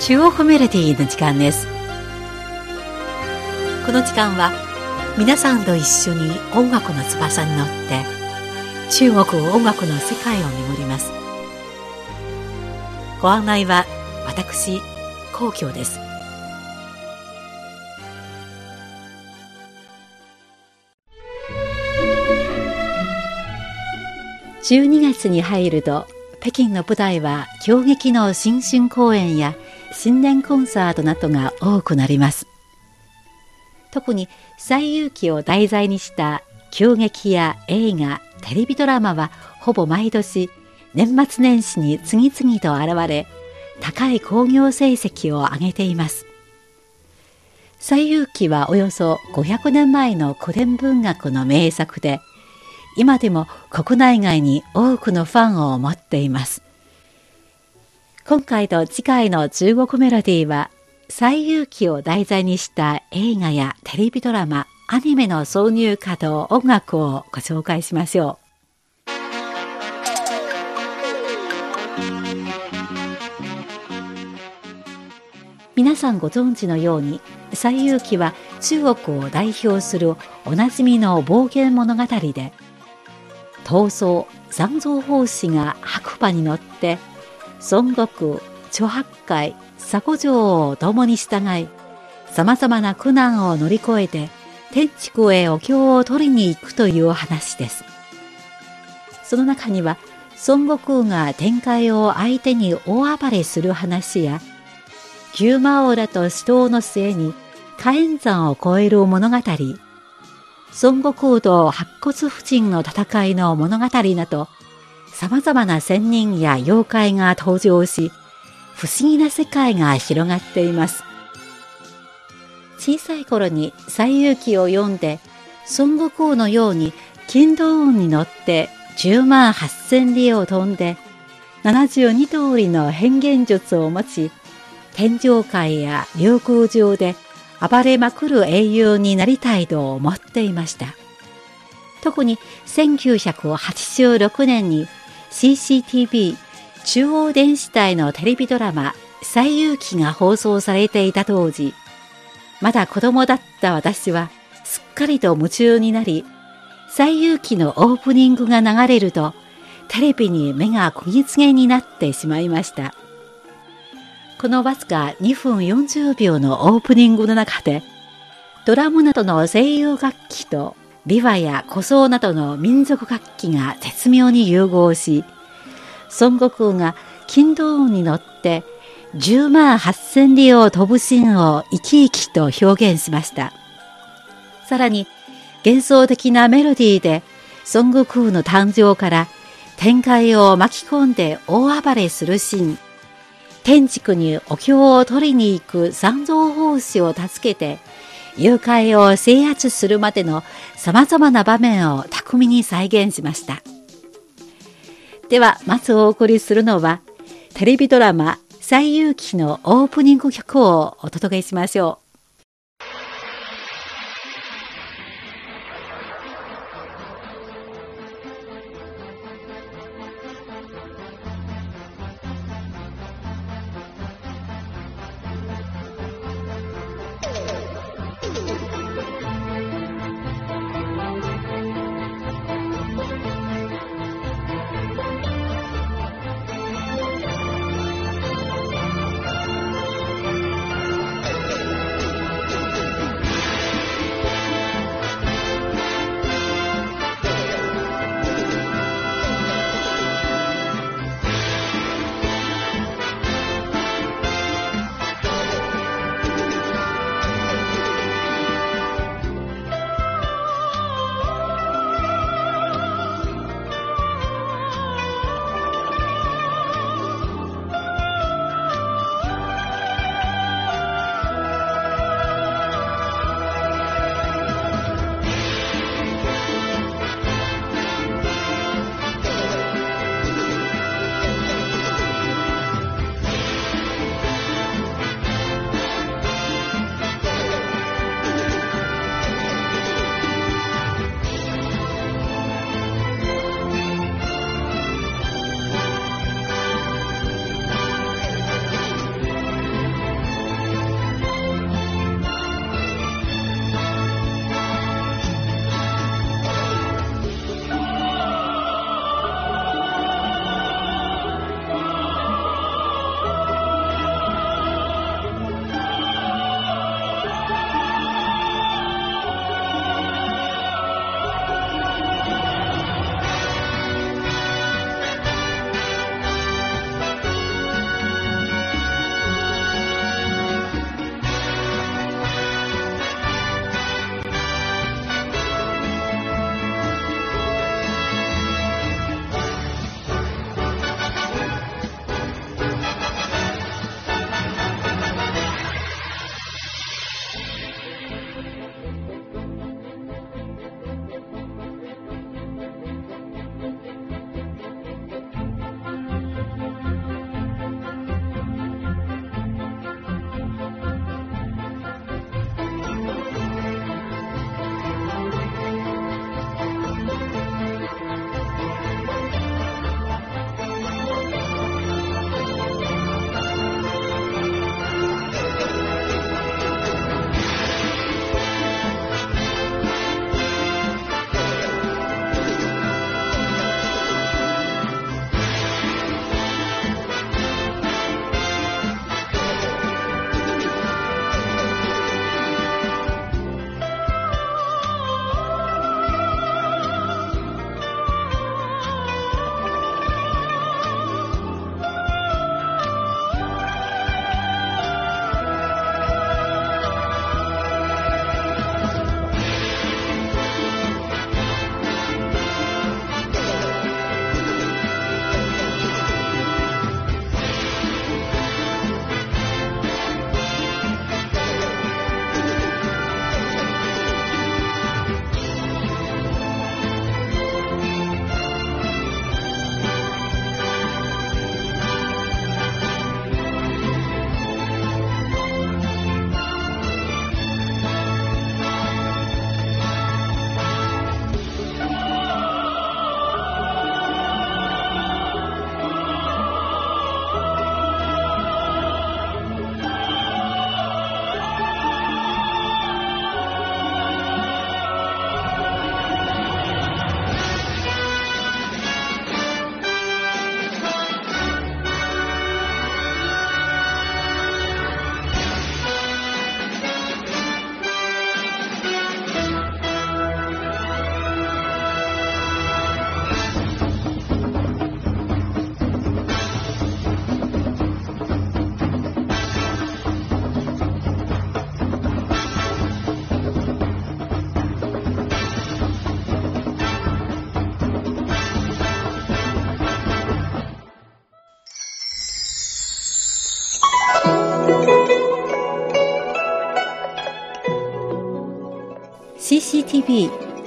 中国メロディの時間です。この時間は皆さんと一緒に音楽の翼に乗って中国音楽の世界を巡ります。ご案内は私皇居です。12月に入ると北京の舞台は京劇の新春公演や新年コンサートなどが多くなります特に西遊記を題材にした京劇や映画テレビドラマはほぼ毎年年末年始に次々と現れ高い興行成績を上げています西遊記はおよそ500年前の古典文学の名作で今でも国内外に多くのファンを持っています。今回と次回の中国メロディーは、西遊記を題材にした映画やテレビドラマ、アニメの挿入歌と音楽をご紹介しましょう。皆さんご存知のように西遊記は中国を代表するおなじみの暴言物語で闘争三蔵法師が白馬に乗って孫悟空諸八海佐古城を共に従いさまざまな苦難を乗り越えて天竺へお経を取りに行くという話です。その中には孫悟空が天界を相手に大暴れする話や牛魔王らと死闘の末に火炎山を越える物語孫悟空と白骨夫人の戦いの物語など、様々な仙人や妖怪が登場し、不思議な世界が広がっています。小さい頃に西遊記を読んで、孫悟空のように金道雲に乗って10万8千里を飛んで、72通りの変幻術を持ち、天上界や領空上で暴れまくる英雄になりたいと思っていました。特に1986年に CCTV 中央電子台のテレビドラマ西遊記が放送されていた当時、まだ子供だった私はすっかりと夢中になり、西遊記のオープニングが流れるとテレビに目が釘付けになってしまいました。このわずか2分40秒のオープニングの中で、ドラムなどの声優楽器と琵琶や古装などの民族楽器が絶妙に融合し、孫悟空が金道雲に乗って10万8000里を飛ぶシーンを生き生きと表現しました。さらに幻想的なメロディーで孫悟空の誕生から展開を巻き込んで大暴れするシーン、天竺にお経を取りに行く三蔵法師を助けて、誘拐を制圧するまでの様々な場面を巧みに再現しました。では、まずお送りするのは、テレビドラマ、西遊記のオープニング曲をお届けしましょう。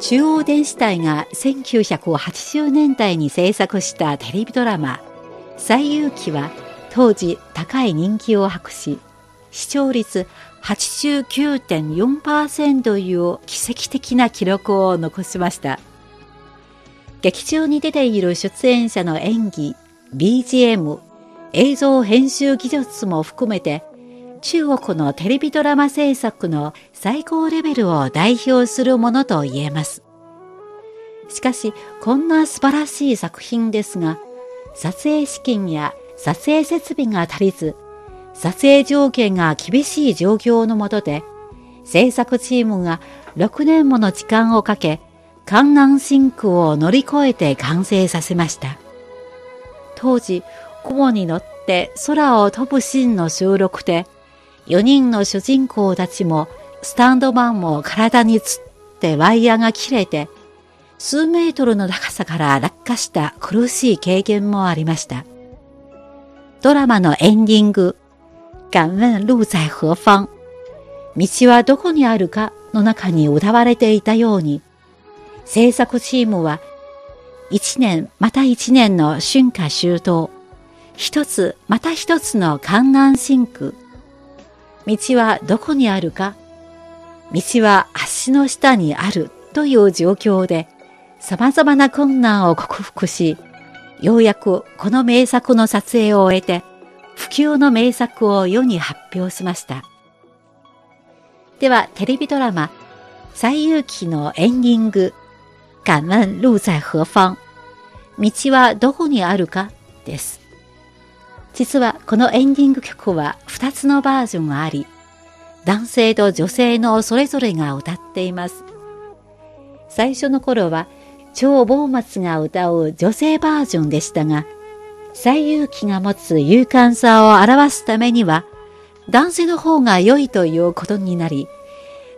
中央電視台が1980年代に制作したテレビドラマ「西遊記」は当時高い人気を博し視聴率89.4%という奇跡的な記録を残しました。劇中に出ている出演者の演技 BGM 映像編集技術も含めて中国のテレビドラマ制作の最高レベルを代表するものと言えます。しかし、こんな素晴らしい作品ですが、撮影資金や撮影設備が足りず、撮影条件が厳しい状況のもとで、制作チームが6年もの時間をかけ、観南シンクを乗り越えて完成させました。当時、雲に乗って空を飛ぶシーンの収録で、4人の主人公たちもスタンドマンも体につってワイヤーが切れて数メートルの高さから落下した苦しい経験もありました。ドラマのエンディング、敢問路在何方道はどこにあるかの中に歌われていたように、制作チームは一年また一年の春夏秋冬、一つまた一つの観南シンク、道はどこにあるか？道は足の下にあるという状況で様々な困難を克服し、ようやくこの名作の撮影を終えて、不朽の名作を世に発表しました。では、テレビドラマ、西遊記のエンディング、敢問路在何方？道はどこにあるか？です。実はこのエンディング曲は2つのバージョンがあり、男性と女性のそれぞれが歌っています。最初の頃は超ボーマツが歌う女性バージョンでしたが、西遊記が持つ勇敢さを表すためには、男性の方が良いということになり、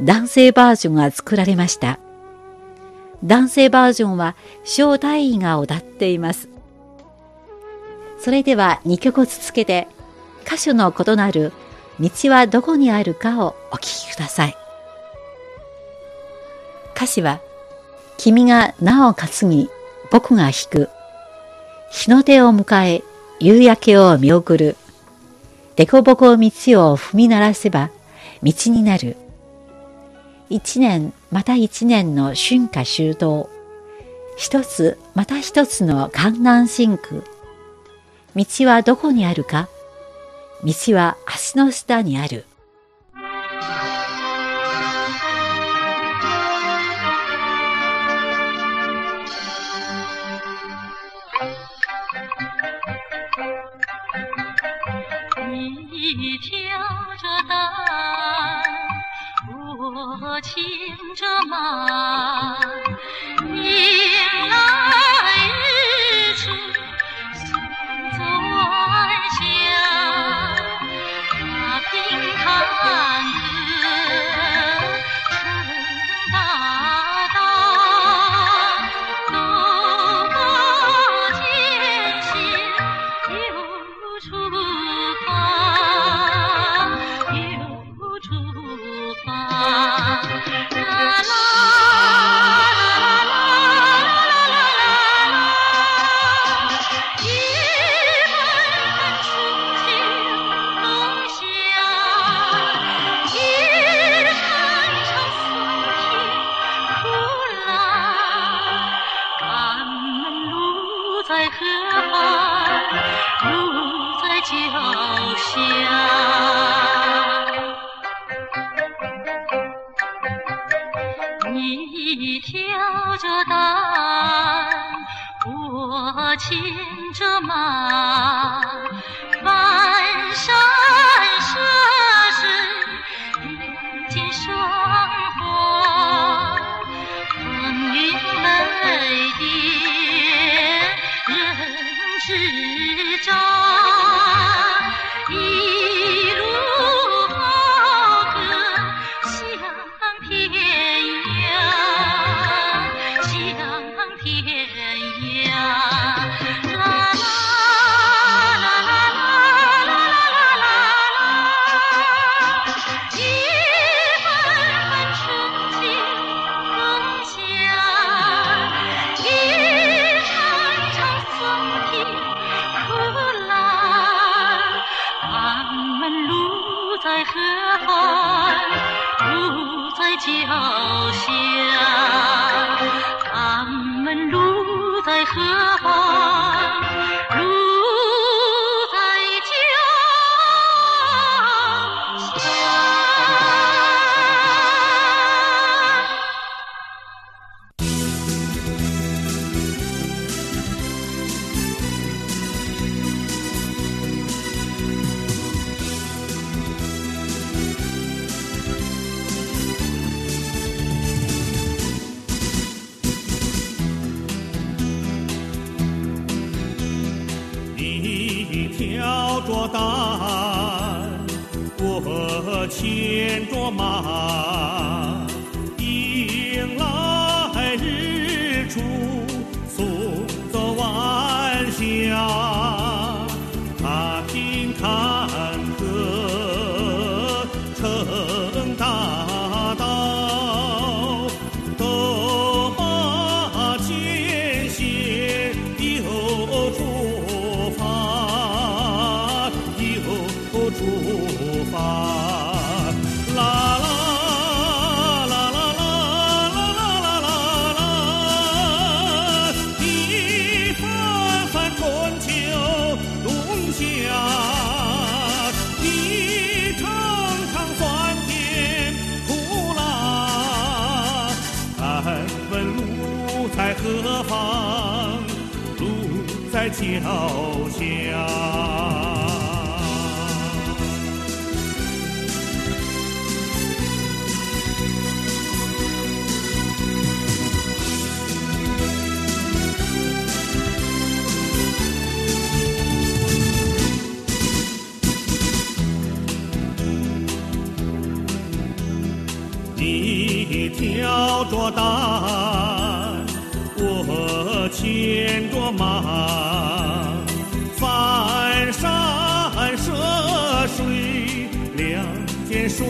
男性バージョンが作られました。男性バージョンは小大尉が歌っています。それでは2曲続けて歌手の異なる道はどこにあるかをお聴きください。歌詞は君が名を担ぎ僕が弾く。日の出を迎え夕焼けを見送る。でこぼこ道を踏み鳴らせば道になる。一年また一年の春夏秋冬。一つまた一つの観南真空道はどこにあるか？道は足の下にある。你挑着担，我牵着马，迎是家。担，我牵着马，迎来日出，送走晚霞。何方？路在脚下。你挑着担，着马，翻山涉水，两肩霜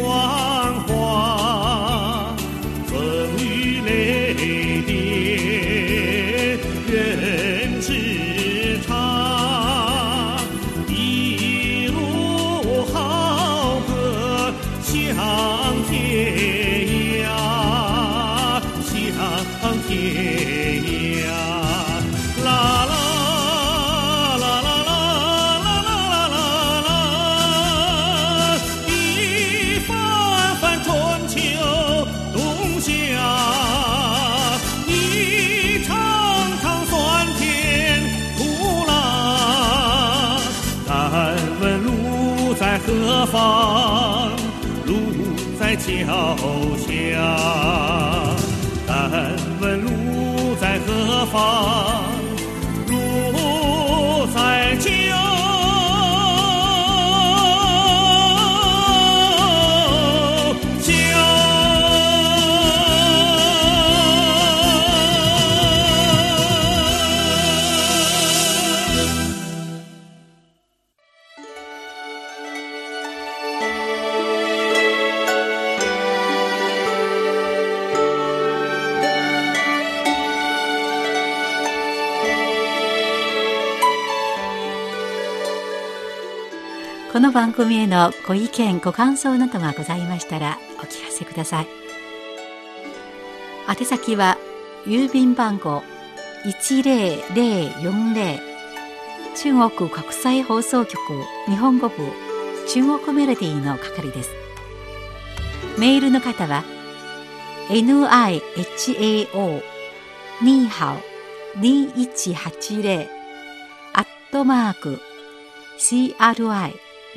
路在脚下。敢问路在何方？この番組へのご意見ご感想などがございましたらお聞かせください。宛先は郵便番号10040中国国際放送局日本語部中国メロディーの係です。メールの方は nihao ニーハオ2180アットマーク CRI